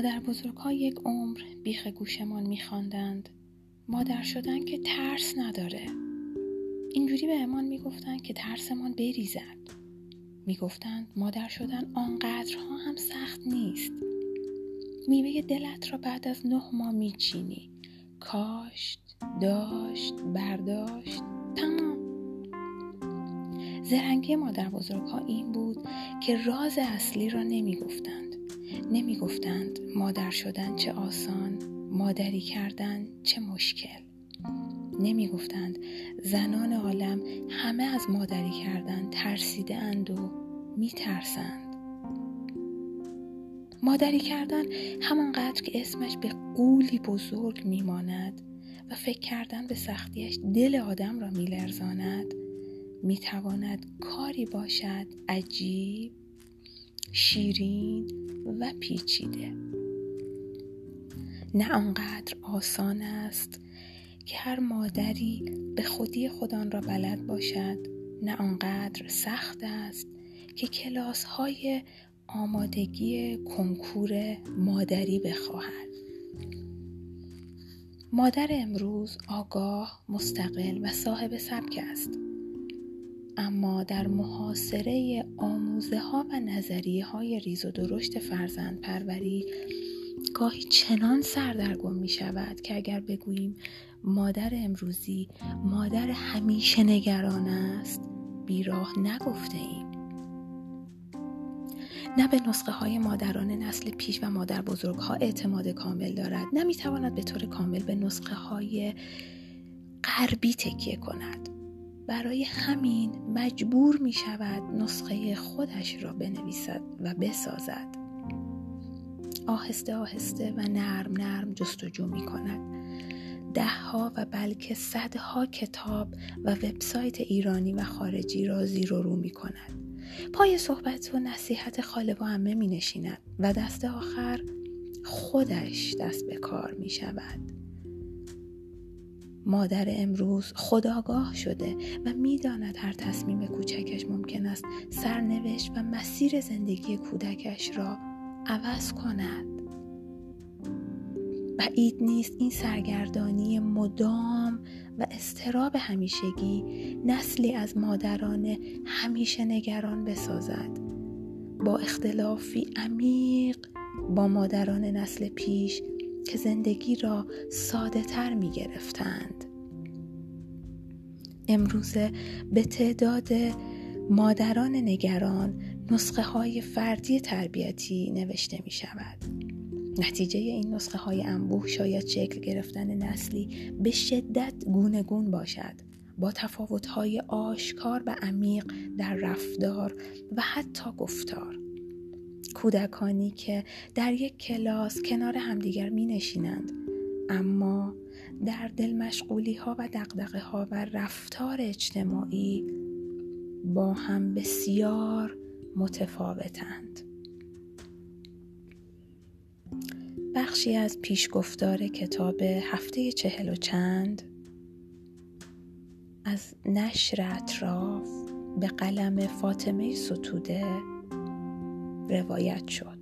مادر بزرگ ها یک عمر بیخ گوشمان میخواندند. مادر شدن که ترس نداره. اینجوری به امان می‌گفتند که ترسمان بریزد. می‌گفتند مادر شدن آنقدرها هم سخت نیست. میوه دلت را بعد از نه ماه میچینی. کاشت داشت برداشت. تمام. زرنگی مادر بزرگ ها این بود که راز اصلی را نمی‌گفتند. نمی‌گفتند مادر شدن چه آسان مادری کردن چه مشکل. نمی‌گفتند زنان عالم همه از مادری کردن ترسیده اند و میترسند. مادری کردن همانقدر که اسمش به قولی بزرگ میماند و فکر کردن به سختیش دل آدم را میلرزاند می‌تواند کاری باشد عجیب شیرین و پیچیده. نه آنقدر آسان است که هر مادری به خودی خودان را بلد باشد نه آنقدر سخت است که کلاس های آمادگی کنکور مادری بخواهد. مادر امروز آگاه مستقل و صاحب سبک است. اما در محاصره آموزه ها و نظریه های ریز و درشت فرزند پروری گاهی چنان سردرگم می شود که اگر بگوییم مادر امروزی مادر همیشه نگران است بیراه نگفته ایم. نه به نسخه های مادران نسل پیش و مادر بزرگ ها اعتماد کامل دارد نه می تواند به طور کامل به نسخه های غربی تکیه کند. برای همین مجبور می شود نسخه خودش را بنویسد و بسازد. آهسته آهسته و نرم نرم جستجو می کند. دهها و بلکه صدها کتاب و وبسایت ایرانی و خارجی را زیر و رو می کند. پای صحبت و نصیحت خاله و عمه می نشیند و دست آخر خودش دست به کار می شود. مادر امروز خداگاه شده و می‌داند هر تصمیم کوچکش ممکن است سرنوشت و مسیر زندگی کودکش را عوض کند. بعید نیست این سرگردانی مدام و استراب همیشگی نسلی از مادران همیشه نگران بسازد. با اختلافی عمیق با مادران نسل پیش که زندگی را ساده تر می گرفتند. امروزه به تعداد مادران نگران نسخه های فردی تربیتی نوشته می شود. نتیجه این نسخه های انبوه شاید شکل گرفتن نسلی به شدت گونه گون باشد با تفاوت های آشکار و عمیق در رفتار و حتی گفتار کودکانی که در یک کلاس کنار همدیگر می نشینند اما در دل مشغولی ها و دقدقه ها و رفتار اجتماعی با هم بسیار متفاوتند. بخشی از پیشگفتار کتاب هفته چهل و چند از نشر اطراف به قلم فاطمه ستوده روایت شد.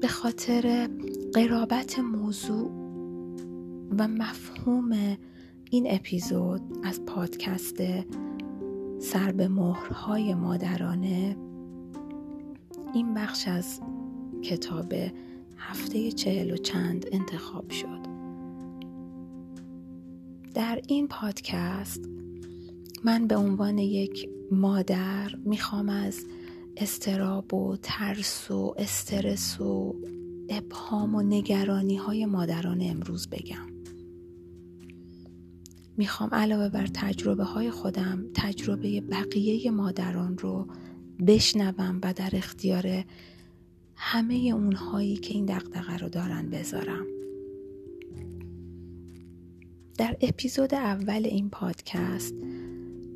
به خاطر قرابت موضوع و مفهوم این اپیزود از پادکست سر به مهرهای مادرانه این بخش از کتاب هفته چهل و چند انتخاب شد. در این پادکست من به عنوان یک مادر می‌خوام از استراب و ترس و استرس و ابهام و نگرانی های مادران امروز بگم. می‌خوام علاوه بر تجربه های خودم تجربه بقیه مادران رو بشنوم و در اختیار همه اونهایی که این دقدقه رو دارن بذارم. در اپیزود اول این پادکست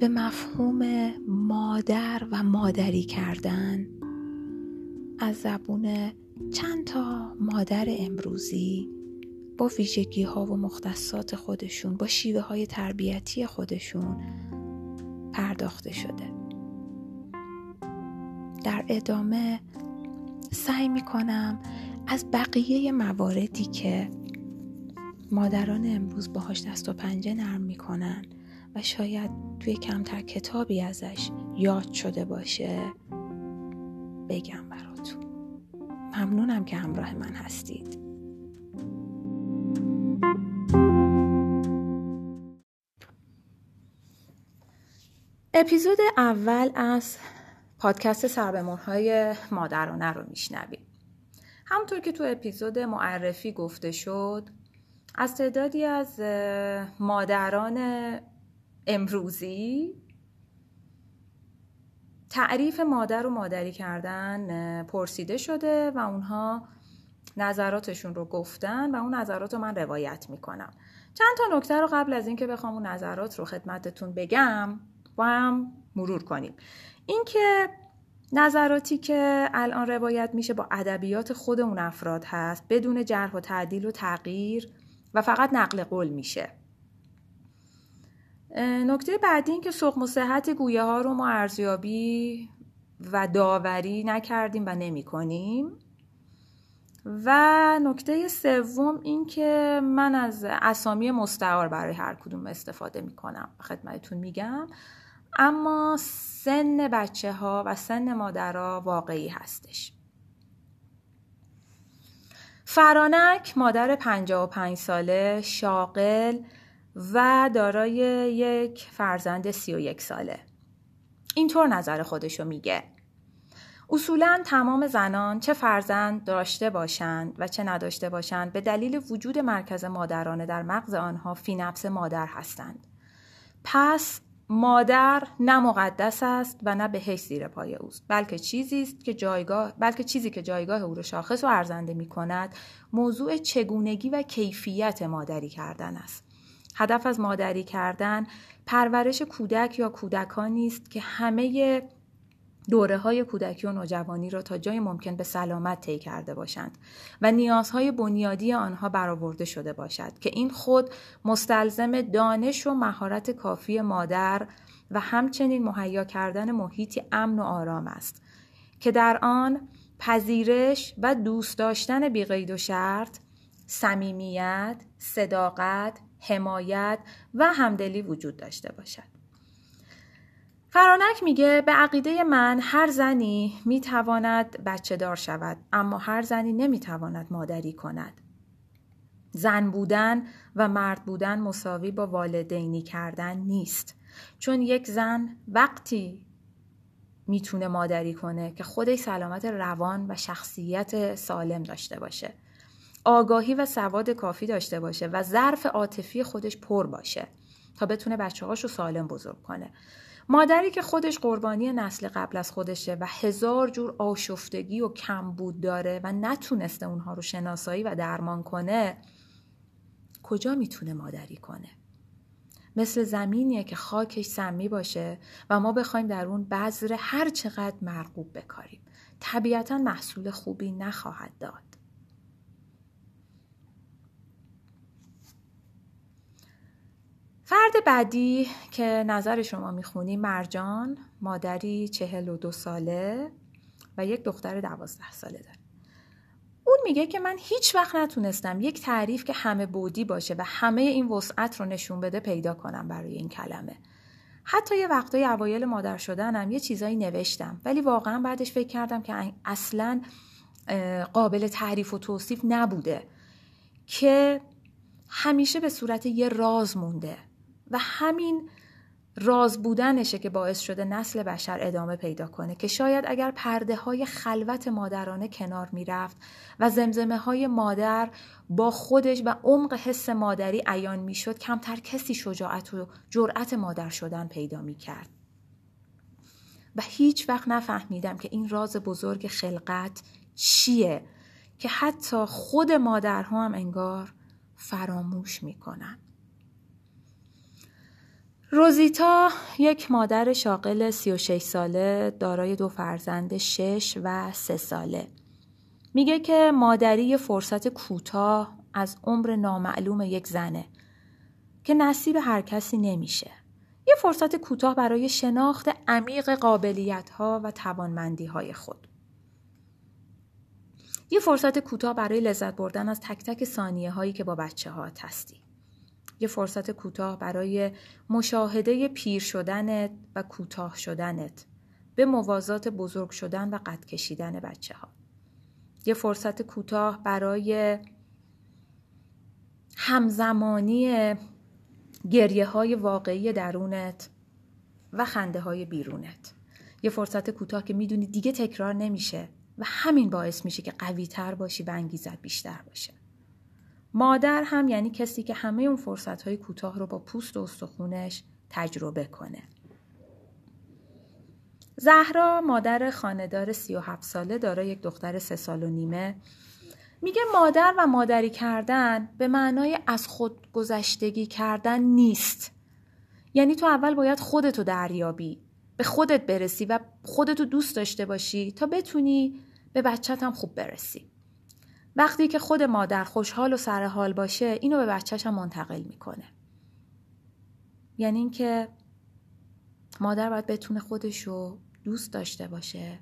به مفهوم مادر و مادری کردن از زبون چند تا مادر امروزی با ویژگی ها و مختصات خودشون با شیوه های تربیتی خودشون پرداخته شده. در ادامه سعی می‌کنم از بقیه مواردی که مادران امروز باهاش دست و پنجه نرم می‌کنن و شاید توی کمتر کتابی ازش یاد شده باشه بگم براتون. ممنونم که همراه من هستید. اپیزود اول از پادکست سربمونهای مادرانه رو میشنویم. همونطور که تو اپیزود معرفی گفته شد از تعدادی از مادران امروزی تعریف مادر و مادری کردن پرسیده شده و اونها نظراتشون رو گفتن و اون نظرات رو من روایت می‌کنم. چند تا نکته رو قبل از اینکه بخوام اون نظرات رو خدمتتون بگم با هم مرور کنیم. اینکه نظراتی که الان روایت میشه با ادبیات خود اون افراد هست بدون جرح و تعدیل و تغییر و فقط نقل قول میشه. نکته بعدی این که سقم و صحت گویه ها رو ما ارزیابی و داوری نکردیم و نمی کنیم و نکته سوم این که من از اسامی مستعار برای هر کدوم استفاده می کنم خدمتتون میگم. اما سن بچه ها و سن مادرها واقعی هستش. فرانک مادر 55 ساله شاغل و دارای یک فرزند 31 ساله. اینطور نظر خودشو میگه. اصولا تمام زنان چه فرزند داشته باشند و چه نداشته باشند به دلیل وجود مرکز مادرانه در مغز آنها فی نفس مادر هستند. پس مادر نه مقدس است و نه به زیر پای اوست. بلکه چیزی است که جایگاه بلکه چیزی که جایگاه او را شاخص و ارزنده می کند موضوع چگونگی و کیفیت مادری کردن است. هدف از مادری کردن پرورش کودک یا کودکانی است که همه دوره های کودکی و نوجوانی را تا جای ممکن به سلامت طی کرده باشند و نیازهای بنیادی آنها برآورده شده باشد که این خود مستلزم دانش و مهارت کافی مادر و همچنین مهیا کردن محیطی امن و آرام است که در آن پذیرش و دوست داشتن بیقید و شرط صمیمیت صداقت حمایت و همدلی وجود داشته باشد فرانک میگه به عقیده من هر زنی می‌تواند بچه دار شود اما هر زنی نمی‌تواند مادری کند. زن بودن و مرد بودن مساوی با والدینی کردن نیست. چون یک زن وقتی می‌تونه مادری کنه که خودش سلامت روان و شخصیت سالم داشته باشه. آگاهی و سواد کافی داشته باشه و ظرف عاطفی خودش پر باشه تا بتونه بچه هاشو سالم بزرگ کنه. مادری که خودش قربانی نسل قبل از خودشه و هزار جور آشفتگی و کمبود داره و نتونسته اونها رو شناسایی و درمان کنه کجا می‌تونه مادری کنه؟ مثل زمینیه که خاکش سمی باشه و ما بخوایم در اون بذر هر چقدر مرغوب بکاریم. طبیعتا محصول خوبی نخواهد داد. فرد بعدی که نظر شما می‌خونی مرجان مادری چهل و دو ساله و یک دختر دوازده ساله داره. اون میگه که من هیچ وقت نتونستم یک تعریف که همه بودی باشه و همه این وسعت رو نشون بده پیدا کنم برای این کلمه. حتی یه وقتای اوایل مادر شدنم یه چیزایی نوشتم ولی واقعا بعدش فکر کردم که اصلا قابل تعریف و توصیف نبوده که همیشه به صورت یه راز مونده. و همین راز بودنشه که باعث شده نسل بشر ادامه پیدا کنه که شاید اگر پرده های خلوت مادرانه کنار می‌رفت و زمزمه های مادر با خودش و عمق حس مادری عیان می‌شد کمتر کسی شجاعت و جرأت مادر شدن پیدا می‌کرد. و هیچ وقت نفهمیدم که این راز بزرگ خلقت چیه که حتی خود مادرها هم انگار فراموش می‌کنن. روزیتا یک مادر شاغل 36 ساله دارای دو فرزند 6 و 3 ساله. میگه که مادری فرصت کوتاه از عمر نامعلوم یک زنه که نصیب هر کسی نمیشه. یه فرصت کوتاه برای شناخت عمیق قابلیت ها و توانمندی های خود. یه فرصت کوتاه برای لذت بردن از تک تک ثانیه هایی که با بچه ها هستی. یه فرصت کوتاه برای مشاهده پیر شدنت و کوتاه شدنت به موازات بزرگ شدن و قد کشیدن بچه ها یه فرصت کوتاه برای همزمانی گریه های واقعی درونت و خنده های بیرونت. یه فرصت کوتاه که می‌دونی دیگه تکرار نمیشه و همین باعث میشه که قوی تر باشی و انگیزت بیشتر باشه. مادر هم یعنی کسی که همه اون فرصت های کوتاه رو با پوست و استخونش تجربه کنه. زهرا مادر خاندار 37 ساله دارای یک دختر سه سال و نیمه. میگه مادر و مادری کردن به معنای از خود گذشتگی کردن نیست. یعنی تو اول باید خودتو دریابی به خودت برسی و خودتو دوست داشته باشی تا بتونی به بچت هم خوب برسی. وقتی که خود مادر خوشحال و سرحال باشه اینو به بچهش هم منتقل می‌کنه. یعنی اینکه مادر باید بتونه خودشو دوست داشته باشه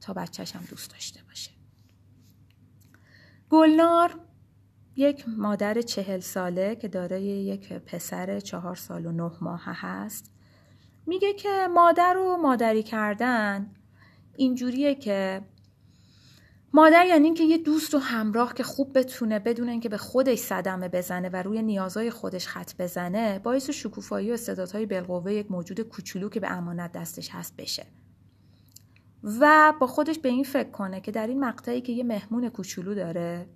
تا بچهش هم دوست داشته باشه. گلنار یک مادر چهل ساله که دارای یک پسر چهار سال و نه ماه هست. میگه که مادر و مادری کردن اینجوریه که مادر یعنی اینکه یه دوست و همراه که خوب بتونه بدون اینکه به خودش صدمه بزنه و روی نیازهای خودش خط بزنه باعث شکوفایی و استعدادهای بالقوه یک موجود کوچولو که به امانت دستش هست بشه. و با خودش به این فکر کنه که در این مقطعی که یه مهمون کوچولو داره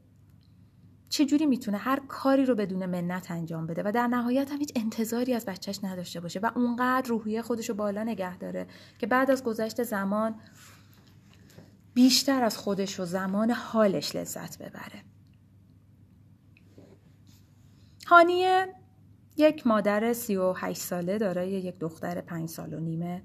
چجوری می‌تونه هر کاری رو بدون منت انجام بده و در نهایت هم هیچ انتظاری از بچهش نداشته باشه و اونقدر روحیه خودش رو بالا نگه داره که بعد از گذشت زمان بیشتر از خودش و زمان حالش لذت ببره. هانیه یک مادر سی و هشت ساله دارای یک دختر پنج سال و نیمه.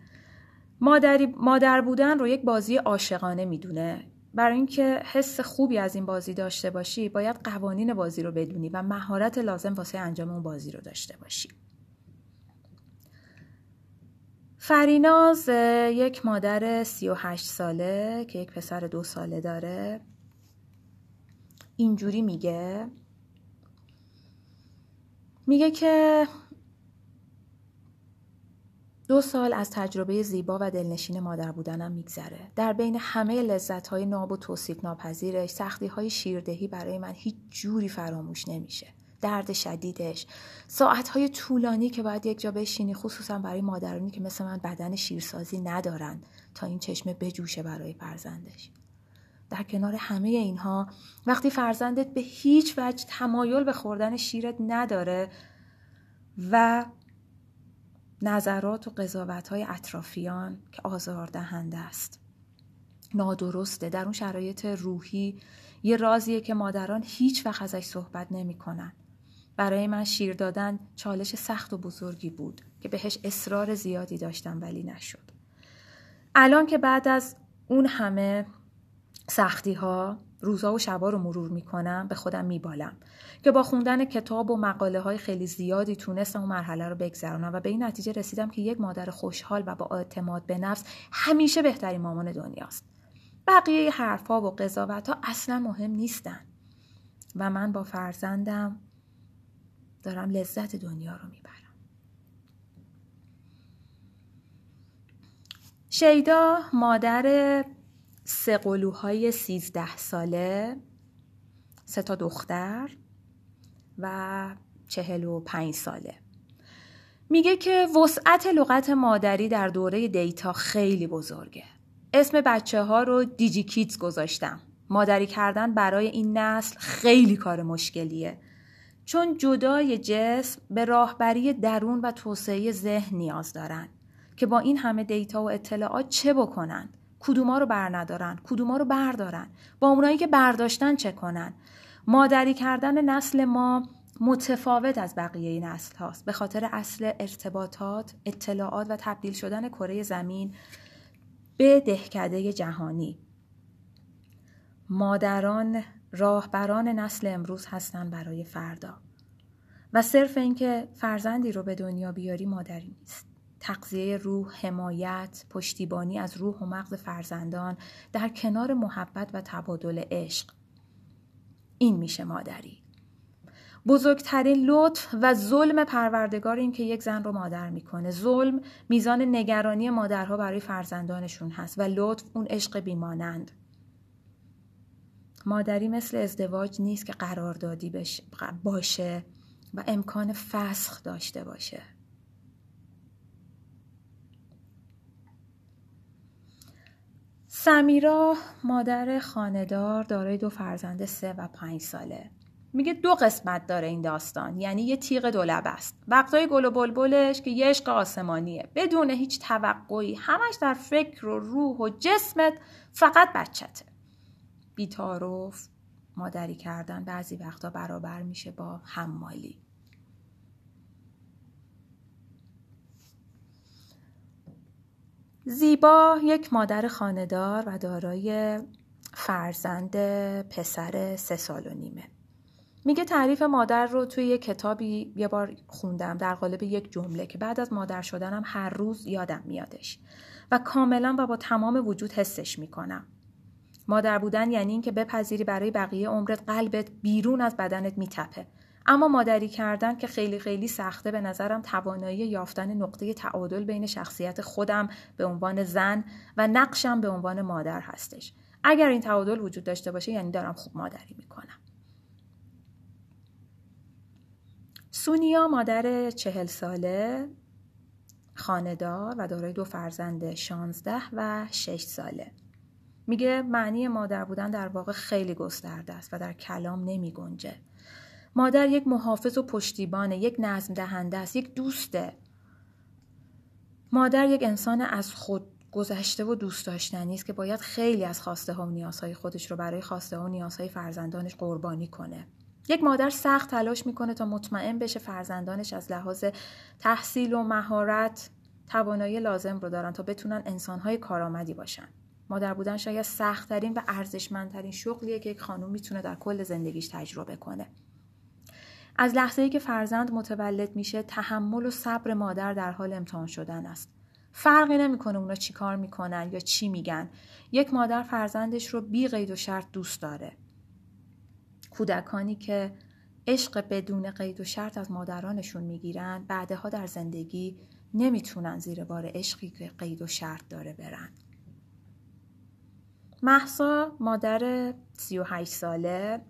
مادری، مادر بودن رو یک بازی عاشقانه می‌دونه. برای اینکه حس خوبی از این بازی داشته باشی باید قوانین بازی رو بدونی و مهارت لازم واسه انجام اون بازی رو داشته باشی. فریناز یک مادر سی و هشت ساله که یک پسر دو ساله داره اینجوری میگه میگه که دو سال از تجربه زیبا و دلنشین مادر بودنم میگذره. در بین همه لذت های ناب و توصیف ناپذیرش سختی های شیردهی برای من هیچ جوری فراموش نمیشه. درد شدیدش. ساعت های طولانی که باید یک جا بشینی خصوصا برای مادرانی که مثل من بدن شیرسازی ندارن تا این چشمه بجوشه برای فرزندش. در کنار همه اینها وقتی فرزندت به هیچ وجه تمایل به خوردن شیرت نداره و نظرات و قضاوت های اطرافیان که آزاردهنده است. نادرسته. در اون شرایط روحی یه رازیه که مادران هیچ وقت ازش صحبت نمی‌کنن. برای من شیر دادن چالش سخت و بزرگی بود که بهش اصرار زیادی داشتم ولی نشد. الان که بعد از اون همه سختی ها روزا و شبا رو مرور می‌کنم به خودم میبالم که با خوندن کتاب و مقاله های خیلی زیادی تونستم اون مرحله رو بگذرونم و به این نتیجه رسیدم که یک مادر خوشحال و با اعتماد به نفس همیشه بهترین مامان دنیاست. بقیه حرفها و قضاوت ها اصلا مهم نیستن و من با فرزندم دارم لذت دنیا رو می‌برم. شیدا مادر سه قلوهای سیزده ساله سه تا دختر و چهل و پنج ساله. میگه که وسعت لغت مادری در دوره دیتا خیلی بزرگه. اسم بچه ها رو دیجی کیتز گذاشتم. مادری کردن برای این نسل خیلی کار مشکلیه. چون جدای جسم به راهبری درون و توسعه ذهن نیاز دارن که با این همه دیتا و اطلاعات چه بکنن؟ کدوما رو بر ندارن؟ کدوما رو بردارن با اونایی که برداشتن چه کنن؟ مادری کردن نسل ما متفاوت از بقیه نسل هاست. به خاطر اصل ارتباطات اطلاعات و تبدیل شدن کره زمین به دهکده جهانی. مادران راهبران نسل امروز هستن برای فردا و صرف اینکه فرزندی رو به دنیا بیاری مادری نیست تقضیه روح، حمایت، پشتیبانی از روح و مغز فرزندان در کنار محبت و تبادل عشق. این میشه مادری. بزرگترین لطف و ظلم پروردگار این که یک زن رو مادر می‌کنه ظلم میزان نگرانی مادرها برای فرزندانشون هست و لطف اون عشق بیمانند مادری مثل ازدواج نیست که قراردادی باشه و امکان فسخ داشته باشه. سمیرا مادر خاندار دارای دو فرزند سه و پنج ساله. میگه دو قسمت داره این داستان. یعنی یه تیغ دولب است. وقتای گل و بلبلش که یه عشق آسمانیه. بدون هیچ توقعی. همش در فکر و روح و جسمت فقط بچته. بیتاروف مادری کردن. بعضی وقتا برابر میشه با حمالی. زیبا یک مادر خاندار و دارای فرزند پسر سه سال و نیمه. میگه تعریف مادر رو توی یه کتابی یه بار خوندم در قالب یک جمله که بعد از مادر شدنم هر روز یادم میادش. و کاملا و با تمام وجود حسش می‌کنم. مادر بودن یعنی اینکه بپذیری برای بقیه عمرت قلبت بیرون از بدنت میتپه. اما مادری کردن که خیلی خیلی سخته به نظرم توانایی یافتن نقطه تعادل بین شخصیت خودم به عنوان زن و نقشم به عنوان مادر هستش. اگر این تعادل وجود داشته باشه یعنی دارم خوب مادری می‌کنم. سونیا مادر چهل ساله خاندار و دارای دو فرزند شانزده و شش ساله. میگه معنی مادر بودن در واقع خیلی گسترده است و در کلام نمی گنجه. مادر یک محافظ و پشتیبانه یک نظم دهنده است یک دوسته. مادر یک انسان از خود گذشته و دوست داشتنی است که باید خیلی از خواسته ها و نیازهای خودش رو برای خواسته ها و نیازهای فرزندانش قربانی کنه. یک مادر سخت تلاش می‌کنه تا مطمئن بشه فرزندانش از لحاظ تحصیل و مهارت توانایی لازم رو دارن تا بتونن انسانهای کارآمدی باشن. مادر بودن شاید سختترین و ارزشمندترین شغلیه که یک خانم می‌تونه در کل زندگیش تجربه کنه. از لحظه ای که فرزند متولد میشه تحمل و صبر مادر در حال امتحان شدن است. فرقی نمی‌کنه اونا چی کار می‌کنن یا چی میگن. یک مادر فرزندش رو بی قید و شرط دوست داره. کودکانی که عشق بدون قید و شرط از مادرانشون می‌گیرن بعدها در زندگی نمی‌تونن زیر بار عشقی که قید و شرط داره برن. محسا مادر 38 ساله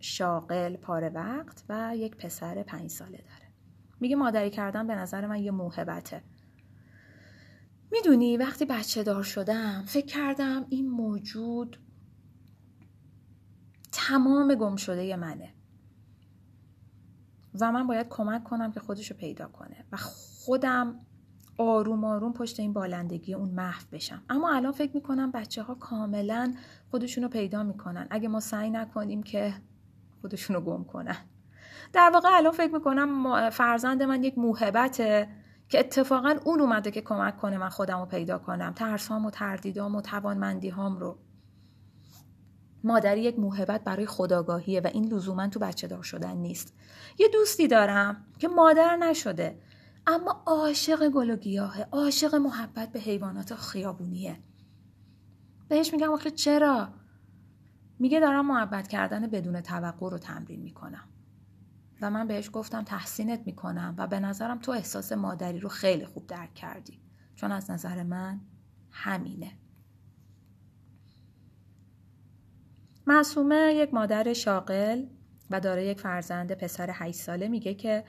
شاغل پاره وقت و یک پسر پنج ساله داره. میگه مادری کردن به نظر من یه موهبته. می‌دونی وقتی بچه دار شدم فکر کردم این موجود تمام گم شده منه. و من باید کمک کنم که خودشو پیدا کنه. و خودم آروم آروم پشت این بالندگی اون محو بشم. اما الان فکر می‌کنم بچه ها کاملا خودشونو پیدا می‌کنن. اگه ما سعی نکنیم که خودشونو گم کنن. در واقع الان فکر می‌کنم فرزند من یک موهبته که اتفاقا اون اومده که کمک کنه من خودم رو پیدا کنم. ترسام و تردیدام و توانمندی هام رو. مادری یک موهبت برای خداگاهیه و این لزوما تو بچه دار شدن نیست. یه دوستی دارم که مادر نشده. اما عاشق گل و گیاهه. عاشق محبت به حیوانات خیابونیه. بهش میگم آخه چرا؟ میگه دارم محبت کردن بدون توقع رو تمرین می‌کنم. و من بهش گفتم تحسینت می‌کنم و به نظرم تو احساس مادری رو خیلی خوب درک کردی. چون از نظر من همینه. معصومه یک مادر شاغل و داره یک فرزند پسر 8 ساله میگه که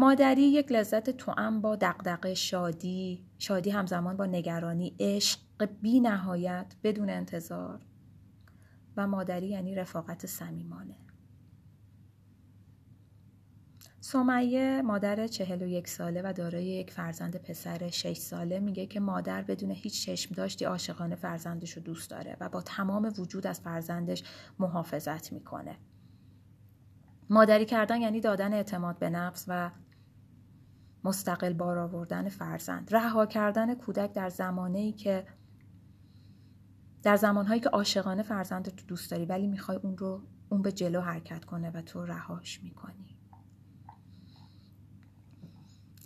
مادری یک لذت توام با دقدقه شادی شادی همزمان با نگرانی عشق بی نهایت بدون انتظار و مادری یعنی رفاقت صمیمانه سمیه مادر چهل و یک ساله و دارای یک فرزند پسر شش ساله میگه که مادر بدون هیچ چشم داشتی عاشقانه فرزندش رو دوست داره و با تمام وجود از فرزندش محافظت می‌کنه. مادری کردن یعنی دادن اعتماد به نفس و مستقل بار آوردن فرزند. رها کردن کودک در زمانه که در زمانهایی که عاشقانه فرزند تو دوست داری ولی می‌خوای اون رو اون به جلو حرکت کنه و تو رهاش می‌کنی.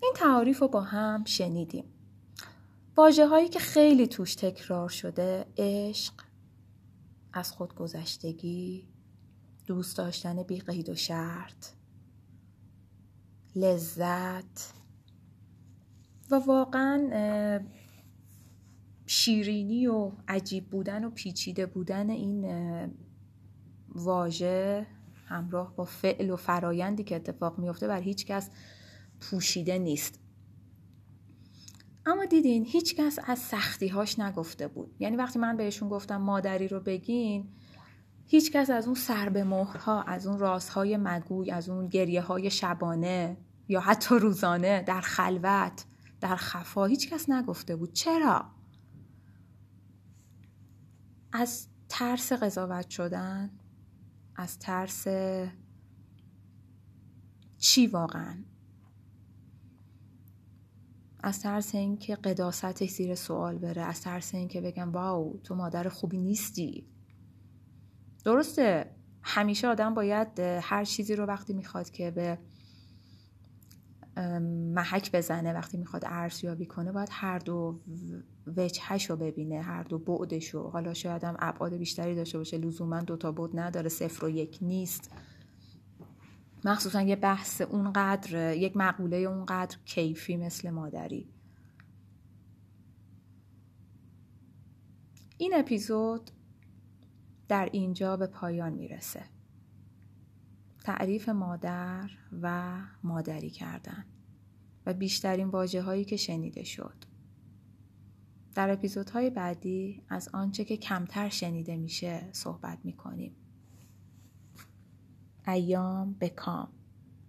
این تعاریف رو با هم شنیدیم. واجه هایی که خیلی توش تکرار شده عشق از خودگذشتگی دوست داشتن بی قید و شرط لذت واقعا شیرینی و عجیب بودن و پیچیده بودن این واژه همراه با فعل و فرایندی که اتفاق میفته بر هیچ کس پوشیده نیست. اما دیدین هیچ کس از سختی هاش نگفته بود. یعنی وقتی من بهشون گفتم مادری رو بگین هیچ کس از اون سر به مهرها از اون رازهای مگوی از اون گریه های شبانه یا حتی روزانه در خلوت در خفا هیچ کس نگفته بود. چرا؟ از ترس قضاوت شدن از ترس چی واقعا؟ از ترس اینکه قداستش زیر سوال بره از ترس اینکه بگم واو تو مادر خوبی نیستی. درسته همیشه آدم باید هر چیزی رو وقتی می‌خواد که به محک بزنه وقتی می‌خواد ارزیابی کنه باید هر دو وجهش رو ببینه هر دو بعدش رو. حالا شاید هم ابعاد بیشتری داشته باشه. لزوما دوتا بعد نداره. صفر و یک نیست. مخصوصا یه بحث اونقدر یک مقوله اونقدر کیفی مثل مادری. این اپیزود در اینجا به پایان می‌رسه. تعریف مادر و مادری کردن و بیشترین واجه هایی که شنیده شد. در اپیزودهای بعدی از آنچه که کمتر شنیده میشه صحبت می‌کنیم. ایام به کام.